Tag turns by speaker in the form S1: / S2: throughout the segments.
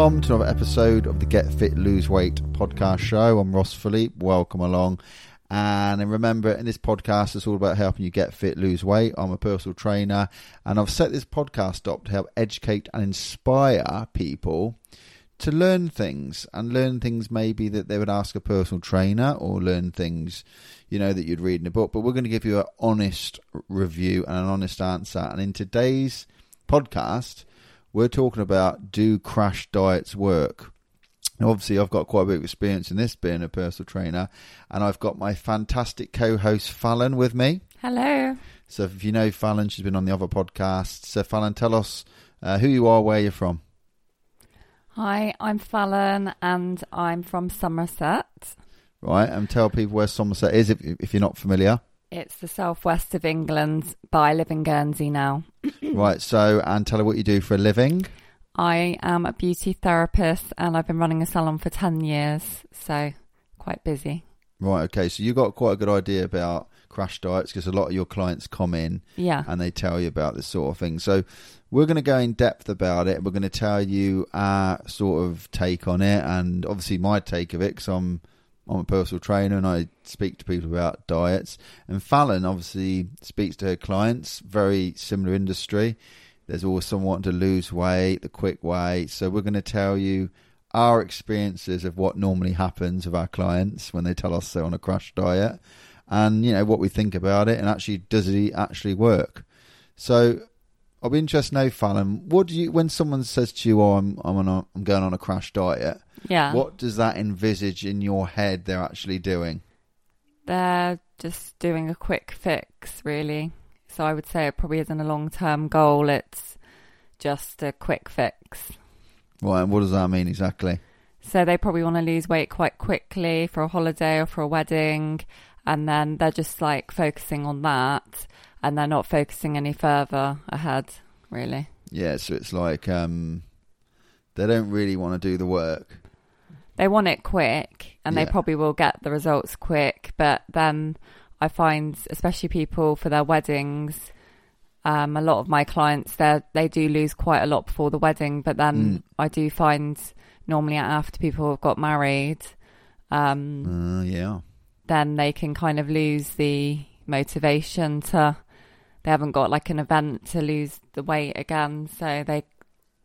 S1: welcome to another episode of the Get Fit Lose Weight podcast show. I'm Ross Philippe. Welcome along. And remember, in this podcast, it's all about helping you get fit, lose weight. I'm a personal trainer, and I've set this podcast up to help educate and inspire people to learn things and learn things maybe that they would ask a personal trainer or learn things, you know, that you'd read in a book. But we're going to give you an honest review and an honest answer. And in today's podcast, we're talking about do crash diets work? Now, obviously, I've got quite a bit of experience in this being a personal trainer, and I've got my fantastic co host Fallon with me.
S2: Hello.
S1: So, if you know Fallon, she's been on the other podcasts. So, Fallon, tell us uh, who you are, where you're from.
S2: Hi, I'm Fallon, and I'm from Somerset.
S1: Right, and tell people where Somerset is if, if you're not familiar.
S2: It's the southwest of England, but I live in Guernsey now.
S1: right, so, and tell her what you do for a living.
S2: I am a beauty therapist, and I've been running a salon for 10 years, so quite busy.
S1: Right, okay, so you got quite a good idea about crash diets because a lot of your clients come in
S2: Yeah.
S1: and they tell you about this sort of thing. So we're going to go in depth about it. We're going to tell you our sort of take on it, and obviously my take of it because I'm I'm a personal trainer and I speak to people about diets. And Fallon obviously speaks to her clients. Very similar industry. There's always someone to lose weight the quick way. So we're going to tell you our experiences of what normally happens with our clients when they tell us they're on a crash diet and you know what we think about it and actually does it actually work so i'll be interested to know fallon what do you when someone says to you oh i'm i'm on a, i'm going on a crash diet
S2: Yeah.
S1: what does that envisage in your head they're actually doing
S2: They're just doing a quick fix, really. So I would say it probably isn't a long term goal, it's just a quick fix.
S1: right and what does that mean exactly
S2: So they probably want to lose weight quite quickly for a holiday or for a wedding, and then they're just like focusing on that, and they're not focusing any further ahead, really.
S1: yeah so it's like um they don't really want to do the work
S2: They want it quick, and
S1: Yeah.
S2: they probably will get the results quick, but then I find, especially people for their weddings, um, a lot of my clients they they do lose quite a lot before the wedding, but then
S1: Mm.
S2: I do find normally after people have got married, um,
S1: uh, yeah
S2: then they can kind of lose the motivation to they haven't got like an event to lose the weight again so they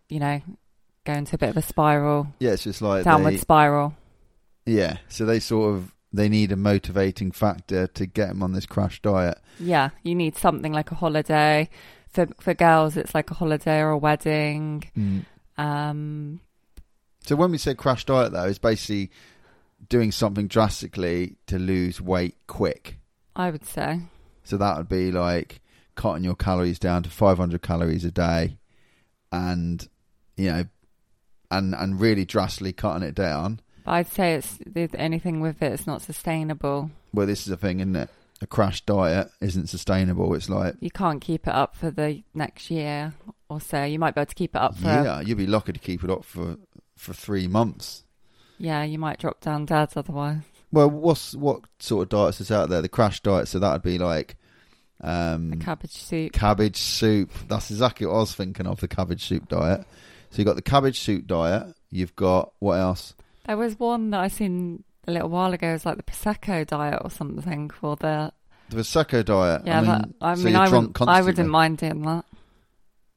S2: you know go into a bit of a spiral.
S1: Yeah it's just like
S2: downward
S1: they,
S2: spiral.
S1: Yeah so they sort of they need a motivating factor to get them on this crash diet.
S2: Yeah you need something like a holiday. For for girls it's like a holiday or a wedding. Um
S1: So when we say crash diet, though, it's basically doing something drastically to lose weight quick.
S2: i would say.
S1: So that would be like cutting your calories down to 500 calories a day, and you know, and and really drastically cutting it down.
S2: but i'd say it's the only thing with it it's not sustainable
S1: Well, this is a thing, isn't it? A crash diet isn't sustainable. It's like,
S2: you can't keep it up for the next year or so you might be able to keep it up for
S1: yeah, you'd be lucky to keep it up for for three months.
S2: Yeah, you might drop down dead otherwise.
S1: Well, what's what sort of diets is out there? The crash diet. So that would be like, um,
S2: cabbage soup.
S1: cabbage soup. That's exactly what I was thinking of the cabbage soup diet. So you've got the cabbage soup diet. You've got what else?
S2: There was one that I seen a little while ago. It was like the prosecco diet or something for the.
S1: The Prosecco diet.
S2: Yeah,
S1: I mean,
S2: that, I
S1: so
S2: mean,
S1: you're
S2: I wouldn't, I wouldn't mind doing that.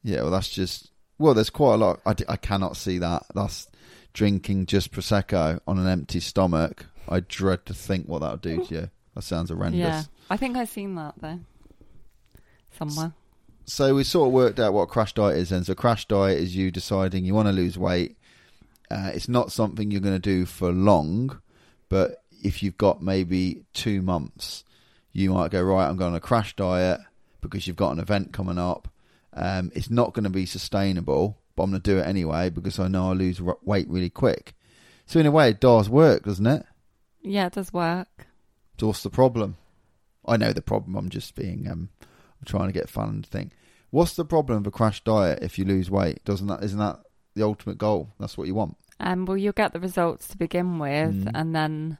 S1: Yeah, well, that's just. Well, there's quite a lot. I, d- I cannot see that. That's drinking just prosecco on an empty stomach. I dread to think what that would do to you. That sounds horrendous.
S2: Yeah, I think I've seen that though. Somewhere.
S1: So we sort of worked out what crash diet is. Then, so crash diet is you deciding you want to lose weight. Uh, it's not something you're going to do for long, but if you've got maybe two months, you might go right. I'm going on a crash diet because you've got an event coming up. Um, it's not going to be sustainable, but I'm going to do it anyway because I know I lose r- weight really quick. So in a way, it does work, doesn't it?
S2: Yeah, it does work.
S1: So what's the problem? I know the problem. I'm just being um, I'm trying to get fun and think. What's the problem of a crash diet if you lose weight? Doesn't that isn't that the ultimate goal? That's what you want.
S2: Um, well, you'll get the results to begin with,
S1: Mm.
S2: and then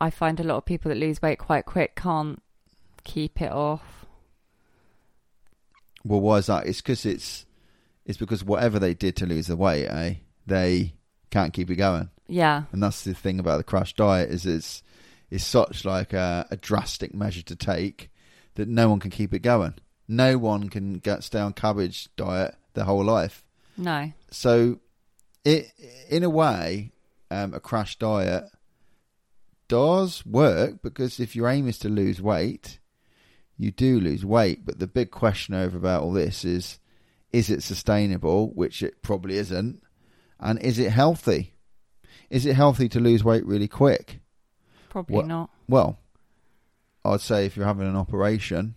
S2: I find a lot of people that lose weight quite quick can't keep it off.
S1: Well, why is that? It's because it's it's because whatever they did to lose the weight, eh? they can't keep it going.
S2: Yeah.
S1: And that's the thing about the crash diet is it's it's such like a, a drastic measure to take that no one can keep it going. No one can get stay on cabbage diet their whole life.
S2: No.
S1: So, it in a way, um, a crash diet does work because if your aim is to lose weight, you do lose weight. But the big question over about all this is: is it sustainable? Which it probably isn't, and is it healthy? Is it healthy to lose weight really quick?
S2: Probably
S1: What-
S2: not.
S1: Well, I'd say if you're having an operation,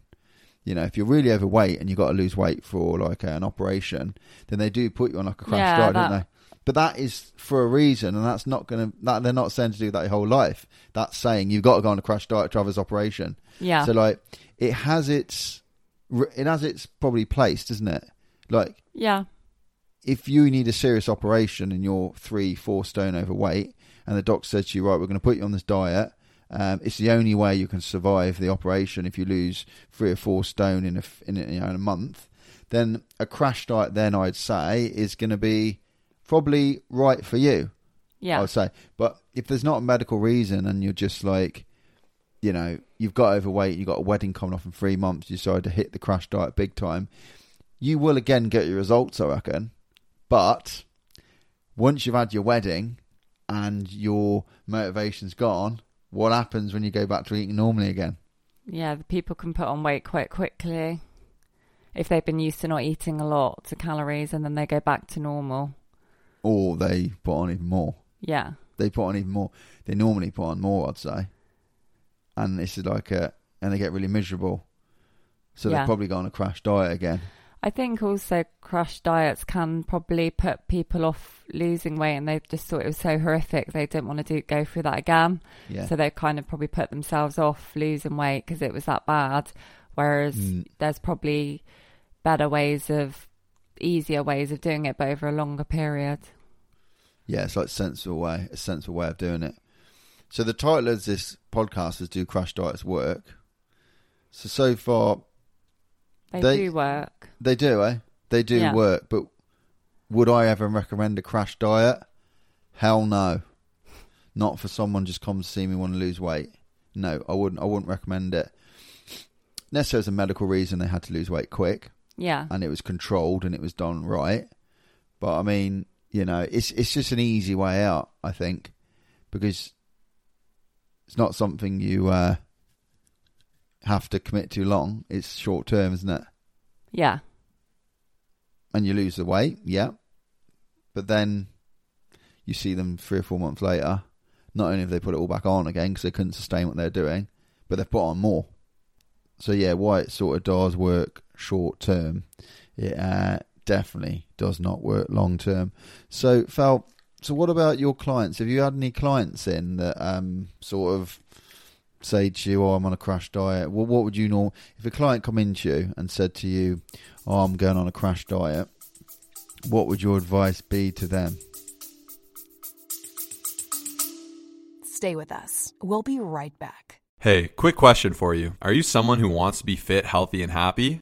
S1: you know, if you're really overweight and you've got to lose weight for like an operation, then they do put you on like a crash
S2: Yeah,
S1: diet,
S2: that-
S1: don't they? But that is for a reason, and that's not going to. That they're not saying to do that your whole life. That's saying you've got to go on a crash diet to have this operation.
S2: Yeah.
S1: So like, it has its, it has its probably place, doesn't it? Like,
S2: yeah.
S1: if you need a serious operation and you're three, four stone overweight, and the doctor says to you, right, we're going to put you on this diet. Um, it's the only way you can survive the operation if you lose three or four stone in a in a, you know, in a month. Then a crash diet, then I'd say, is going to be probably right for you.
S2: Yeah,
S1: I'd say. But if there's not a medical reason and you're just like, you know, you've got overweight, you've got a wedding coming off in three months, you decide to hit the crash diet big time, you will again get your results, I reckon. But once you've had your wedding and your motivation's gone, what happens when you go back to eating normally again?
S2: Yeah. The people can put on weight quite quickly if they've been used to not eating a lot of calories and then they go back to normal.
S1: Or they put on even more.
S2: Yeah.
S1: They put on even more. They normally put on more, I'd say. And this is like a, and they get really miserable. So
S2: Yeah.
S1: they probably go on a crash diet again.
S2: I think also crash diets can probably put people off losing weight and they just thought it was so horrific they didn't want to do go through that again.
S1: Yeah.
S2: So they kind of probably put themselves off losing weight because it was that bad. Whereas
S1: Mm.
S2: there's probably better ways of, easier ways of doing it, but over a longer period.
S1: Yeah, it's like a sensible way, a sensible way of doing it. So the title of this podcast is "Do Crash Diets Work?" So so far
S2: They,
S1: They-
S2: do work.
S1: they do, eh? They do
S2: Yeah.
S1: work, but would I ever recommend a crash diet? Hell no. Not for someone just comes to see me want to lose weight. No, I wouldn't. I wouldn't recommend it. Unless there's a medical reason they had to lose weight quick.
S2: Yeah.
S1: and it was controlled and it was done right. But I mean, you know, it's it's just an easy way out, I think, because it's not something you uh, have to commit too long. It's short term, isn't it?
S2: Yeah.
S1: And you lose the weight, yeah, but then you see them three or four months later. Not only have they put it all back on again because they couldn't sustain what they're doing, but they've put on more. So yeah, why it sort of does work short term, it uh, definitely does not work long term. So Fel, so what about your clients? Have you had any clients in that um, sort of say to you, "Oh, I'm on a crash diet"? Well, what would you know if a client come into you and said to you, "Oh, I'm going on a crash diet"? What would your advice be to them?
S3: Stay with us. We'll be right back.
S4: Hey, quick question for you. Are you someone who wants to be fit, healthy, and happy?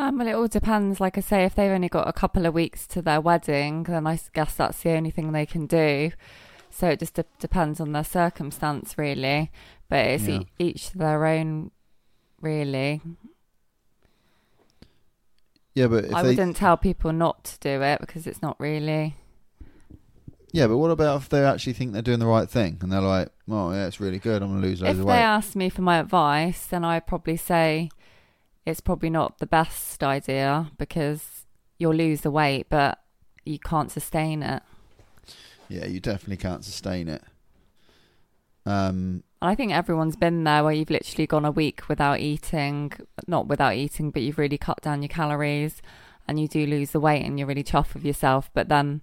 S2: Um, well, it all depends. Like I say, if they've only got a couple of weeks to their wedding, then I guess that's the only thing they can do. So it just de- depends on their circumstance, really. But it's
S1: Yeah.
S2: e- each their own, really.
S1: Yeah, but if
S2: I
S1: they,
S2: wouldn't tell people not to do it because it's not really.
S1: yeah, but what about if they actually think they're doing the right thing and they're like, "Oh, yeah, it's really good. I'm gonna lose loads
S2: If
S1: of
S2: they ask me for my advice, then I'd probably say it's probably not the best idea because you'll lose the weight, but you can't sustain it.
S1: Yeah, you definitely can't sustain it. Um,
S2: I think everyone's been there where you've literally gone a week without eating, not without eating, but you've really cut down your calories and you do lose the weight and you're really chuffed with yourself. But then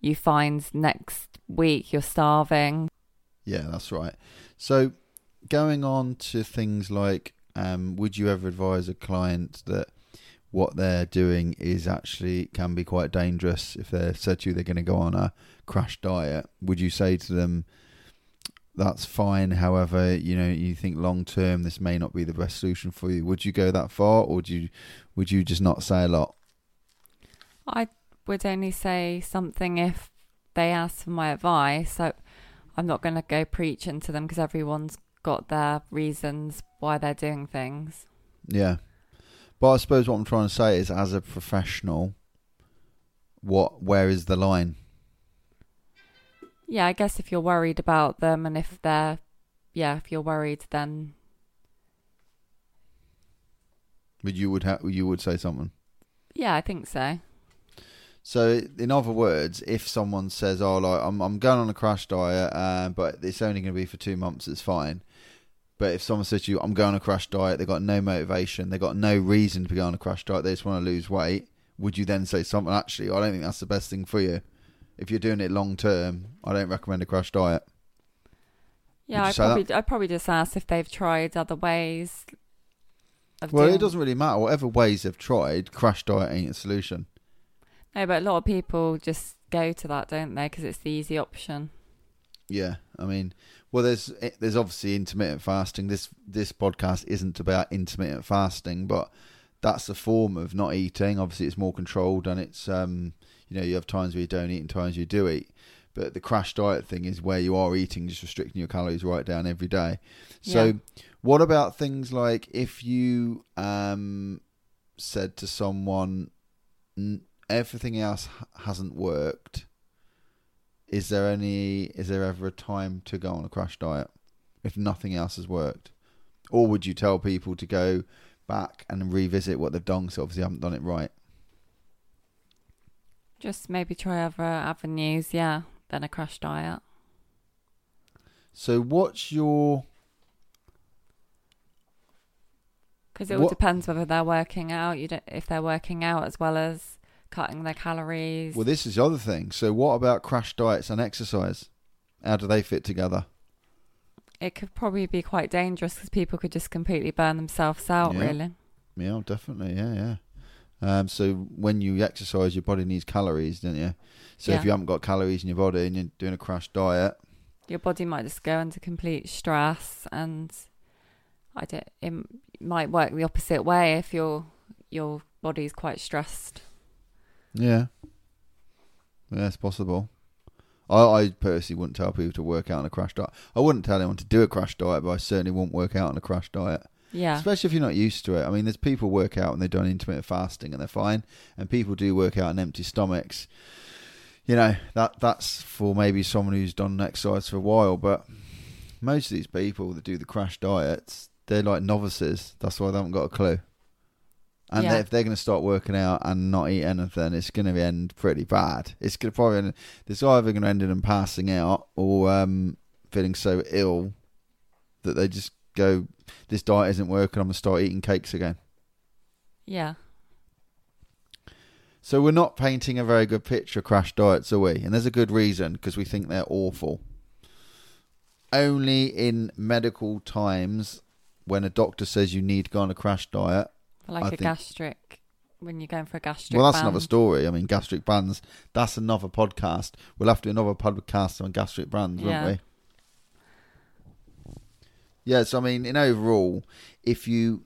S2: you find next week you're starving.
S1: Yeah, that's right. So, going on to things like, um, would you ever advise a client that what they're doing is actually can be quite dangerous if they're said to you they're going to go on a crash diet? Would you say to them, that's fine. However, you know, you think long term this may not be the best solution for you. Would you go that far, or would you would you just not say a lot?
S2: I would only say something if they ask for my advice. So I'm not going to go preaching to them because everyone's got their reasons why they're doing things.
S1: Yeah, but I suppose what I'm trying to say is, as a professional, what where is the line?
S2: Yeah, I guess if you're worried about them and if they're, yeah, if you're worried, then
S1: But you would ha- you would say something.
S2: yeah, I think so.
S1: So, in other words, if someone says, "Oh, like I'm I'm going on a crash diet, uh, but it's only going to be for two months," it's fine. But if someone says to you, "I'm going on a crash diet," they've got no motivation, they've got no reason to be going on a crash diet, they just want to lose weight. Would you then say something? Actually, I don't think that's the best thing for you. If you're doing it long term, I don't recommend a crash diet.
S2: Yeah, I
S1: that?
S2: probably I probably just ask if they've tried other ways. Of
S1: Well,
S2: doing...
S1: it doesn't really matter. Whatever ways they've tried, crash diet ain't a solution.
S2: No, but a lot of people just go to that, don't they? Because it's the easy option.
S1: Yeah, I mean, well, there's eh, there's obviously intermittent fasting. This this podcast isn't about intermittent fasting, but that's a form of not eating. Obviously, it's more controlled, and it's um, you know, you have times where you don't eat and times you do eat. But the crash diet thing is where you are eating, just restricting your calories right down every day. So,
S2: Yeah.
S1: what about things like if you um said to someone, "N- everything else hasn't worked? Is there any? Is there ever a time to go on a crash diet if nothing else has worked, or would you tell people to go back and revisit what they've done? So obviously, haven't done it right.
S2: Just maybe try other avenues, yeah, than a crash diet.
S1: So what's your
S2: Because it all
S1: What-
S2: depends whether they're working out. You don't, if they're working out as well as cutting their calories.
S1: well? This is the other thing. So what about crash diets and exercise? How do they fit together?
S2: it could probably be quite dangerous because people could just completely burn themselves out.
S1: Yeah.
S2: Really.
S1: Yeah, definitely. Yeah, yeah. Um, so when you exercise, your body needs calories, don't you? So if you haven't got calories in your body and you're doing a crash diet,
S2: your body might just go into complete stress and I don't, it might work the opposite way if your your body's quite stressed.
S1: Yeah, yeah, it's possible. I, I personally wouldn't tell people to work out on a crash diet. I wouldn't tell anyone to do a crash diet, but I certainly wouldn't work out on a crash diet.
S2: Yeah.
S1: Especially if you're not used to it. I mean, there's people work out and they've done intermittent fasting and they're fine, and people do work out on empty stomachs. You know that that's for maybe someone who's done exercise for a while, but most of these people that do the crash diets, they're like novices. That's why they haven't got a clue. And
S2: Yeah.
S1: if they're going to start working out and not eat anything, it's going to end pretty bad. It's going to probably end, it's either going to end in them passing out or um, feeling so ill that they just go, "This diet isn't working. I'm going to start eating cakes again."
S2: yeah.
S1: So we're not painting a very good picture of crash diets, are we? And there's a good reason because we think they're awful. Only in medical times, when a doctor says you need to go on a crash diet.
S2: Like
S1: I
S2: a
S1: think-
S2: gastric when you're going for a gastric.
S1: well, that's
S2: band.
S1: another story. I mean, gastric bands. That's another podcast. We'll have to do another podcast on gastric bands,
S2: Yeah.
S1: won't we? Yes, I mean, in overall, if you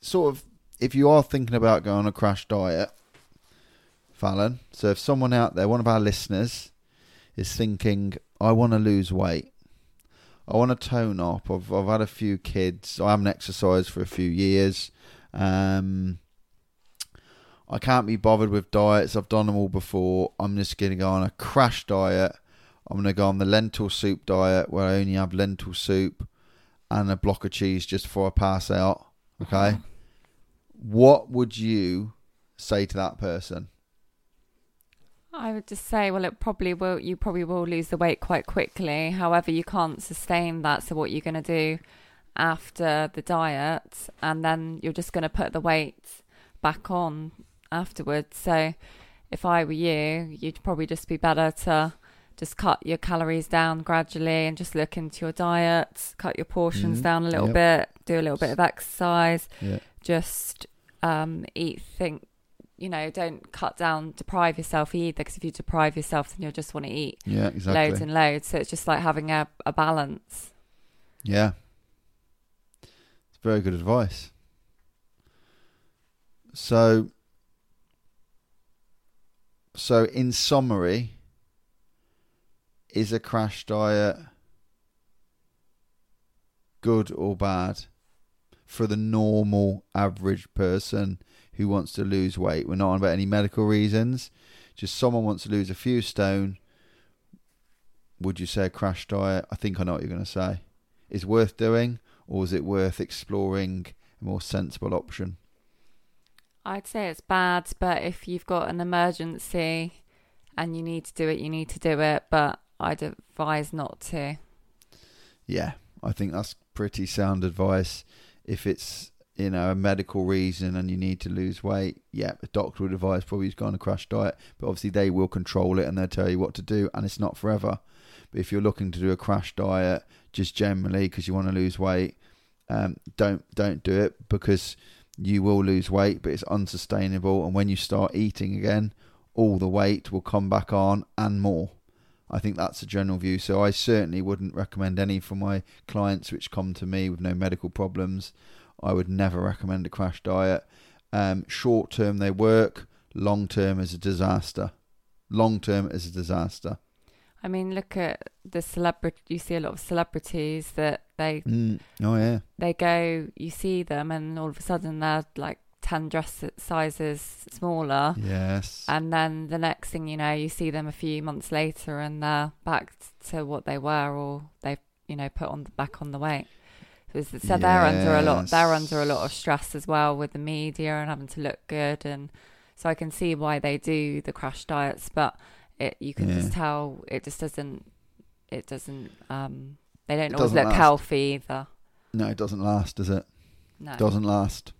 S1: sort of if you are thinking about going on a crash diet, Fallon. So if someone out there, one of our listeners, is thinking, I want to lose weight. I want to tone up. I've I've had a few kids. I haven't exercised for a few years. Um, I can't be bothered with diets. I've done them all before. I'm just going to go on a crash diet. I'm going to go on the lentil soup diet where I only have lentil soup and a block of cheese just before I pass out. Okay. What would you say to that person?
S2: I would just say, well, it probably will. You probably will lose the weight quite quickly. However, you can't sustain that. So, what you're going to do after the diet, and then you're just going to put the weight back on afterwards. So, if I were you, you'd probably just be better to just cut your calories down gradually and just look into your diet, cut your portions
S1: Mhm.
S2: down a little
S1: Yep.
S2: bit, do a little bit of exercise,
S1: Yeah.
S2: just um, eat think you know don't cut down deprive yourself either because if you deprive yourself then you'll just want to eat
S1: Yeah, exactly.
S2: loads and loads so it's just like having a, a balance
S1: Yeah. It's very good advice. So so in summary, is a crash diet good or bad for the normal average person who wants to lose weight? We're not on about any medical reasons. Just someone wants to lose a few stone. Would you say a crash diet? I think I know what you're going to say is worth doing, or is it worth exploring a more sensible option?
S2: i'd say it's bad but if you've got an emergency and you need to do it you need to do it but i'd advise not to
S1: Yeah, I think that's pretty sound advice. If it's you know a medical reason and you need to lose weight, yeah, a doctor would advise probably go on a crash diet, but obviously they will control it and they'll tell you what to do, and it's not forever. But if you're looking to do a crash diet, just generally because you want to lose weight, um, don't don't do it because you will lose weight, but it's unsustainable. And when you start eating again, all the weight will come back on and more. I think that's a general view. So I certainly wouldn't recommend any for my clients which come to me with no medical problems. I would never recommend a crash diet. Um, short term they work, long term is a disaster. Long term is a disaster.
S2: i mean look at the celebrity you see a lot of celebrities that they
S1: Mm. Oh yeah,
S2: they go, you see them, and all of a sudden they're like 10 dress sizes smaller.
S1: yes,
S2: And then the next thing you know, you see them a few months later and they're back to what they were, or they've, you know, put on back on the weight. So, they're under a lot. They're under a lot of stress as well with the media and having to look good, and so I can see why they do the crash diets. But it, you can
S1: Yeah.
S2: just tell it just doesn't. It doesn't. Um, they don't
S1: It
S2: always look
S1: last.
S2: healthy either.
S1: no, it doesn't last, does it?
S2: No,
S1: Doesn't last.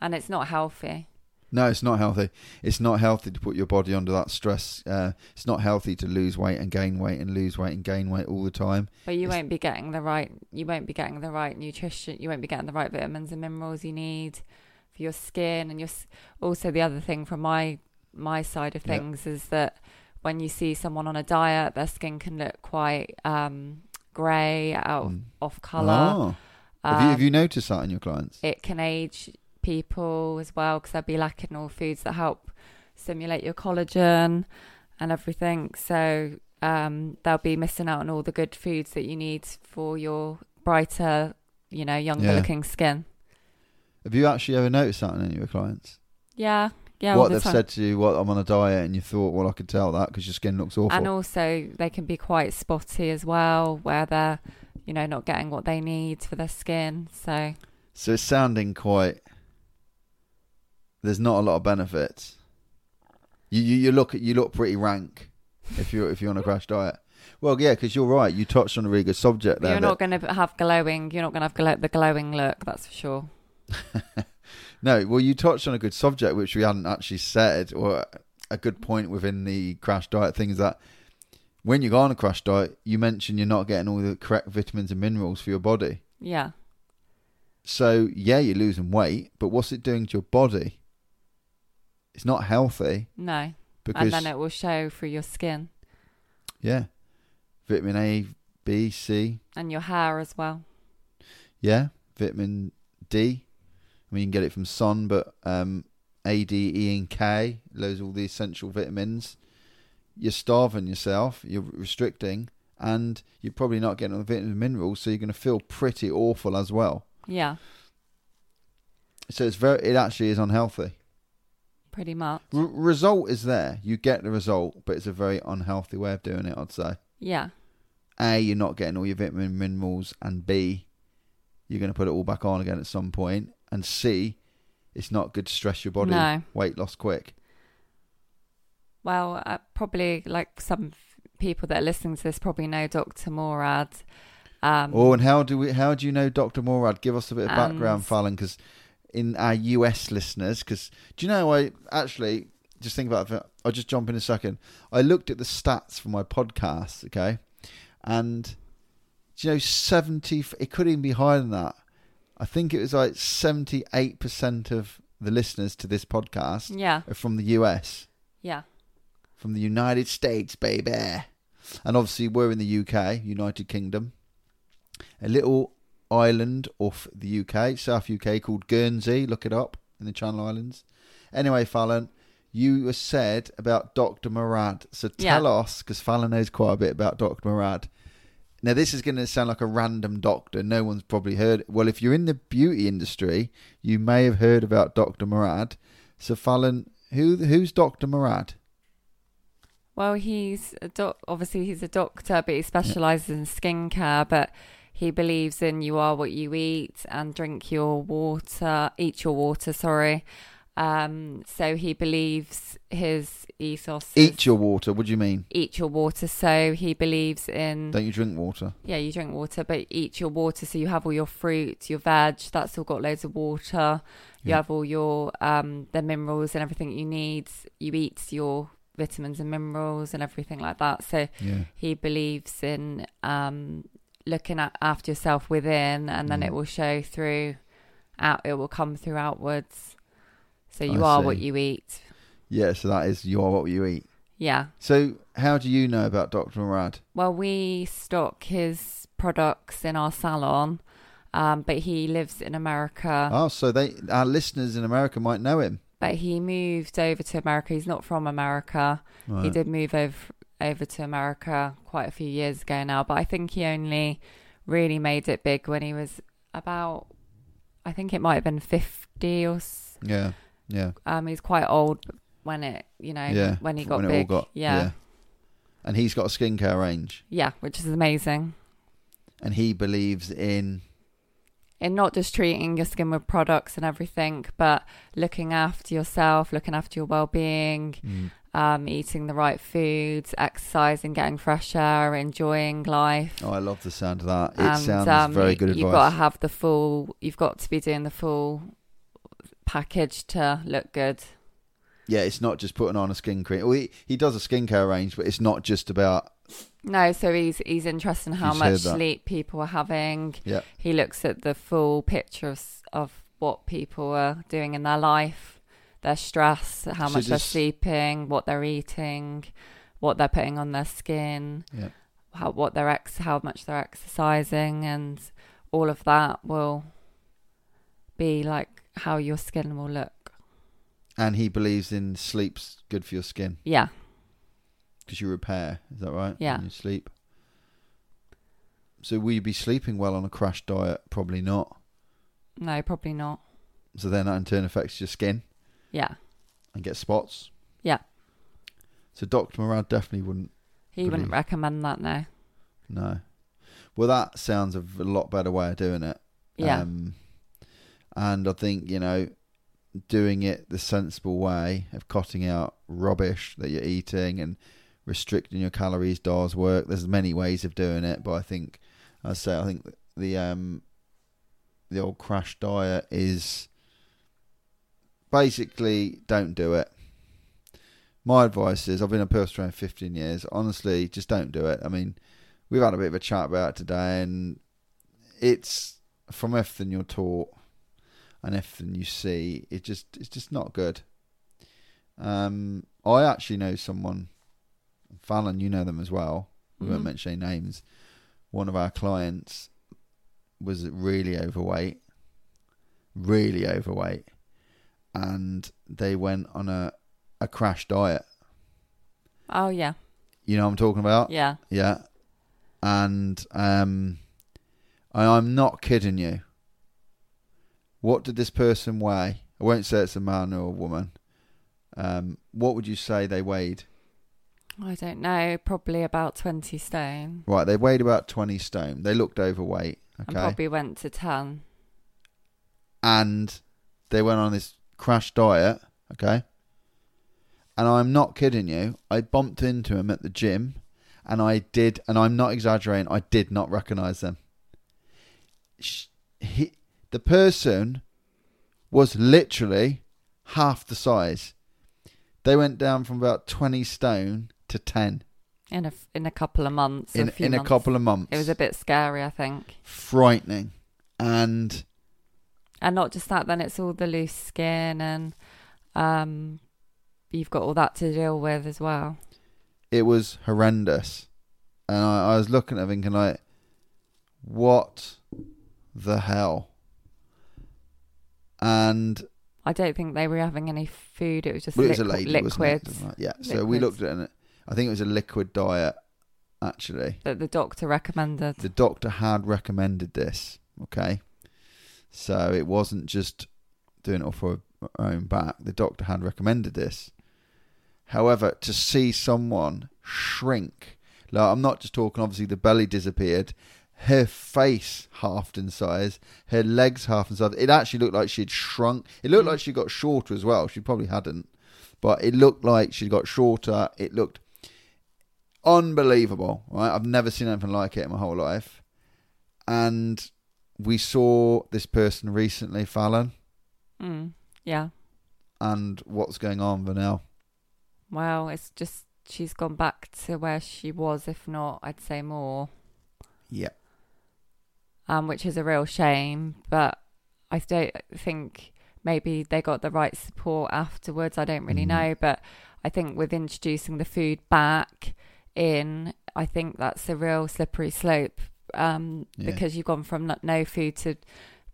S2: and it's not healthy.
S1: No, it's not healthy. It's not healthy to put your body under that stress. Uh, it's not healthy to lose weight and gain weight and lose weight and gain weight all the time.
S2: But you
S1: It's-
S2: won't be getting the right. You won't be getting the right nutrition. You won't be getting the right vitamins and minerals you need for your skin and your. Also, the other thing from my my side of things is that when you see someone on a diet, their skin can look quite um, grey, out of
S1: Mm.
S2: off color.
S1: Oh. have, you, have
S2: Um,
S1: you noticed that in your clients?
S2: it can age people as well because they'll be lacking all foods that help stimulate your collagen and everything. So um, they'll be missing out on all the good foods that you need for your brighter, you know, younger
S1: Yeah.
S2: looking skin.
S1: Have you actually ever noticed that in any of your clients?
S2: Yeah, yeah.
S1: what
S2: the
S1: they've
S2: time.
S1: said to you, what I'm on a diet, and you thought, well, I could tell that because your skin looks awful.
S2: and also they can be quite spotty as well, where they're, you know, not getting what they need for their skin. So
S1: So it's sounding quite. There's not a lot of benefits. You you, you look you look pretty rank if you're if you're on a crash diet. Well, yeah, because you're right. You touched on a really good subject there.
S2: you're not going to have glowing. You're not going to have glow, the glowing look. That's for sure.
S1: no, well, you touched on a good subject which we hadn't actually said, or a good point within the crash diet thing is that when you go on a crash diet, you mentioned you're not getting all the correct vitamins and minerals for your body.
S2: Yeah.
S1: So yeah, you're losing weight, but what's it doing to your body? It's not healthy
S2: No.
S1: because
S2: and then it will show through your skin
S1: yeah, vitamin A, B, C,
S2: and your hair as well.
S1: yeah, vitamin D. I mean, you can get it from sun, but um, A, D, E, and K, those are all the essential vitamins. You're starving yourself, you're restricting, and you're probably not getting all the vitamins and minerals, so you're going to feel pretty awful as well.
S2: Yeah,
S1: So it's very, it actually is unhealthy.
S2: Pretty much.
S1: R- result is there, you get the result, but it's a very unhealthy way of doing it. I'd say.
S2: Yeah.
S1: A, you're not getting all your vitamin and minerals, and B, you're going to put it all back on again at some point, and C, it's not good to stress your body.
S2: No.
S1: Weight loss quick.
S2: Well, uh, probably like some f- people that are listening to this probably know Dr. Murad. Um,
S1: oh, and how do we? How do you know Dr. Murad? Give us a bit of background, Fallon, because in our US listeners, because do you know I actually just think about it. I'll just jump in a second. I looked at the stats for my podcast, okay, and do you know seventy. It could even be higher than that. I think it was like seventy-eight percent of the listeners to this podcast
S2: Yeah.
S1: are from the US,
S2: Yeah.
S1: from the United States, baby. And obviously, we're in the UK, United Kingdom, a little island off the UK, South UK, called Guernsey. Look it up in the Channel Islands. Anyway, Fallon, you were said about Dr. Murad. So tell
S2: Yeah.
S1: us, because Fallon knows quite a bit about Dr. Murad. Now, this is going to sound like a random doctor. No one's probably heard. Well, if you're in the beauty industry, you may have heard about Dr. Murad. So, Fallon, who who's Dr. Murad?
S2: Well, he's a doc- obviously he's a doctor, but he specialises in skincare. But he believes in you are what you eat and drink your water, eat your water. Sorry. Um, so he believes his ethos.
S1: Eat your water. What do you mean?
S2: eat your water. So he believes in
S1: Don't you drink water?
S2: yeah, you drink water, but eat your water. So you have all your fruit, your veg. That's all got loads of water. You
S1: Yeah.
S2: have all your um the minerals and everything you need. You eat your vitamins and minerals and everything like that. So
S1: Yeah.
S2: he believes in um looking at after yourself within, and then
S1: Mm.
S2: it will show through out. It will come through outwards. So you
S1: I
S2: are what you eat.
S1: Yeah, so that is you are what you eat.
S2: Yeah.
S1: So, how do you know about Dr. Murad?
S2: Well, we stock his products in our salon, um, but he lives in America.
S1: Oh, so they our listeners in America might know him.
S2: But he moved over to America. He's not from America. He did move over over to America quite a few years ago now. But I think he only really made it big when he was about. I think it might have been fifty or. s-
S1: Yeah, yeah,
S2: Um, he's quite old when it, you know,
S1: yeah.
S2: when he got
S1: when
S2: big.
S1: it all got
S2: yeah.
S1: And he's got a skincare range,
S2: yeah, which is amazing.
S1: and he believes in
S2: in not just treating your skin with products and everything, but looking after yourself, looking after your well-being,
S1: Mm.
S2: Um, eating the right foods, exercising, getting fresh air, enjoying life.
S1: Oh, I love the sound of that. It
S2: and
S1: sounds
S2: um,
S1: very good
S2: You've got to have the full. You've got to be doing the full package to look good.
S1: Yeah, it's not just putting on a skin cream. Well, he, he does a skincare range, but it's not just about.
S2: No, so he's he's interested in how
S1: He's
S2: much sleep people are having.
S1: Yeah,
S2: He looks at the full picture of, of what people are doing in their life, their stress, how
S1: So
S2: much they're sleeping, what they're eating, what they're putting on their skin,
S1: yeah.
S2: how what they're ex- how much they're exercising, and all of that will be like how your skin will look.
S1: And he believes in sleep's good for your skin
S2: Yeah,
S1: because you repair. Is that right?
S2: Yeah.
S1: When you sleep. So will you be sleeping well on a crash diet? Probably not.
S2: no, probably not.
S1: So then that in turn affects your skin
S2: Yeah,
S1: and get spots.
S2: Yeah.
S1: So Dr. Murad definitely wouldn't.
S2: he wouldn't recommend that. No.
S1: No. Well, that sounds a lot better way of doing it.
S2: Yeah.
S1: Um, and I think, you know, doing it the sensible way of cutting out rubbish that you're eating and restricting your calories does work. There's many ways of doing it, but I think, as I say, I think the- the um, the old crash diet is basically don't do it. My advice is I've been a personal trainer 15 years. Honestly, just don't do it. I mean, we've had a bit of a chat about it today, and it's from everything you're taught and everything you see. It just it's just not good. Um, I actually know someone, Fallon. You know them as well. We won't
S2: Mhm.
S1: mention any names. One of our clients was really overweight, really overweight, and they went on a a crash diet.
S2: Oh yeah,
S1: You know what I'm talking about?
S2: yeah.
S1: Yeah. And um I, I'm not kidding you. What did this person weigh? I won't say it's a man or a woman. Um, what would you say they weighed?
S2: I don't know. Probably about twenty stone.
S1: Right, they weighed about 20 stone. They looked overweight. Okay.
S2: and probably went to 10.
S1: and they went on this crash diet, okay? And I'm not kidding you. I bumped into him at the gym and I did, and I'm not exaggerating, I did not recognize them. Sh- He, the person was literally half the size. They went down from about 20 stone to 10
S2: in a in a couple of months.
S1: in,
S2: a
S1: in a couple of months.
S2: It was a bit scary, I think.
S1: frightening. And
S2: And not just that, then it's all the loose skin and um, you've got all that to deal with as well.
S1: it was horrendous. And I, I was looking at it thinking, like, what the hell? And
S2: I don't think they were having any food. It was just
S1: well, it was a
S2: liqui-
S1: lady,
S2: liquids
S1: Yeah. So we looked at it. I think it was a liquid diet, actually.
S2: that the doctor recommended.
S1: The doctor had recommended this. Okay. So it wasn't just doing it off her own back. The doctor had recommended this. However, to see someone shrink, like I'm not just talking. Obviously, the belly disappeared. Her face halved in size. Her legs half in size. It actually looked like she'd shrunk. It looked mm. like she got shorter as well. She probably hadn't, but it looked like she got shorter. It looked unbelievable. Right, I've never seen anything like it in my whole life. And we saw this person recently, Fallon,
S2: Mm, yeah.
S1: and what's going on, Vanel.
S2: Well, it's just she's gone back to where she was, if not, I'd say more.
S1: Yeah.
S2: um, which is a real shame. But I don't think maybe they got the right support afterwards. I don't really
S1: Mhm.
S2: know, but I think with introducing the food back in, I think that's a real slippery slope um,
S1: Yeah.
S2: because you've gone from no- no food to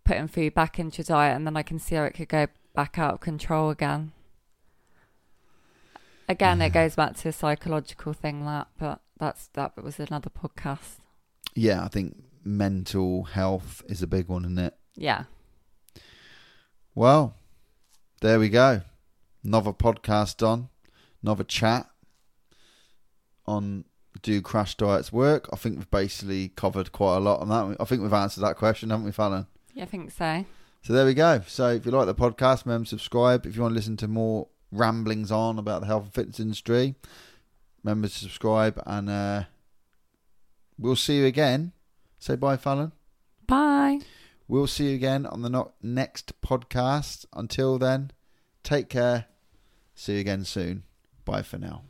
S2: putting food back into your diet, and then I can see how it could go back out of control again. Again, it goes back to a psychological thing that, but that's that was another podcast.
S1: Yeah, I think mental health is a big one, isn't it?
S2: Yeah.
S1: Well, there we go. Another podcast on, another chat on do crash diets work? I think we've basically covered quite a lot on that. I think we've answered that question, haven't we, Fallon?
S2: Yeah, I think so.
S1: So there we go. So if you like the podcast, remember to subscribe. If you want to listen to more ramblings on about the health and fitness industry, remember to subscribe. And uh, we'll see you again. Say bye, Fallon.
S2: Bye.
S1: We'll see you again on the no- next podcast. Until then, take care. See you again soon. Bye for now.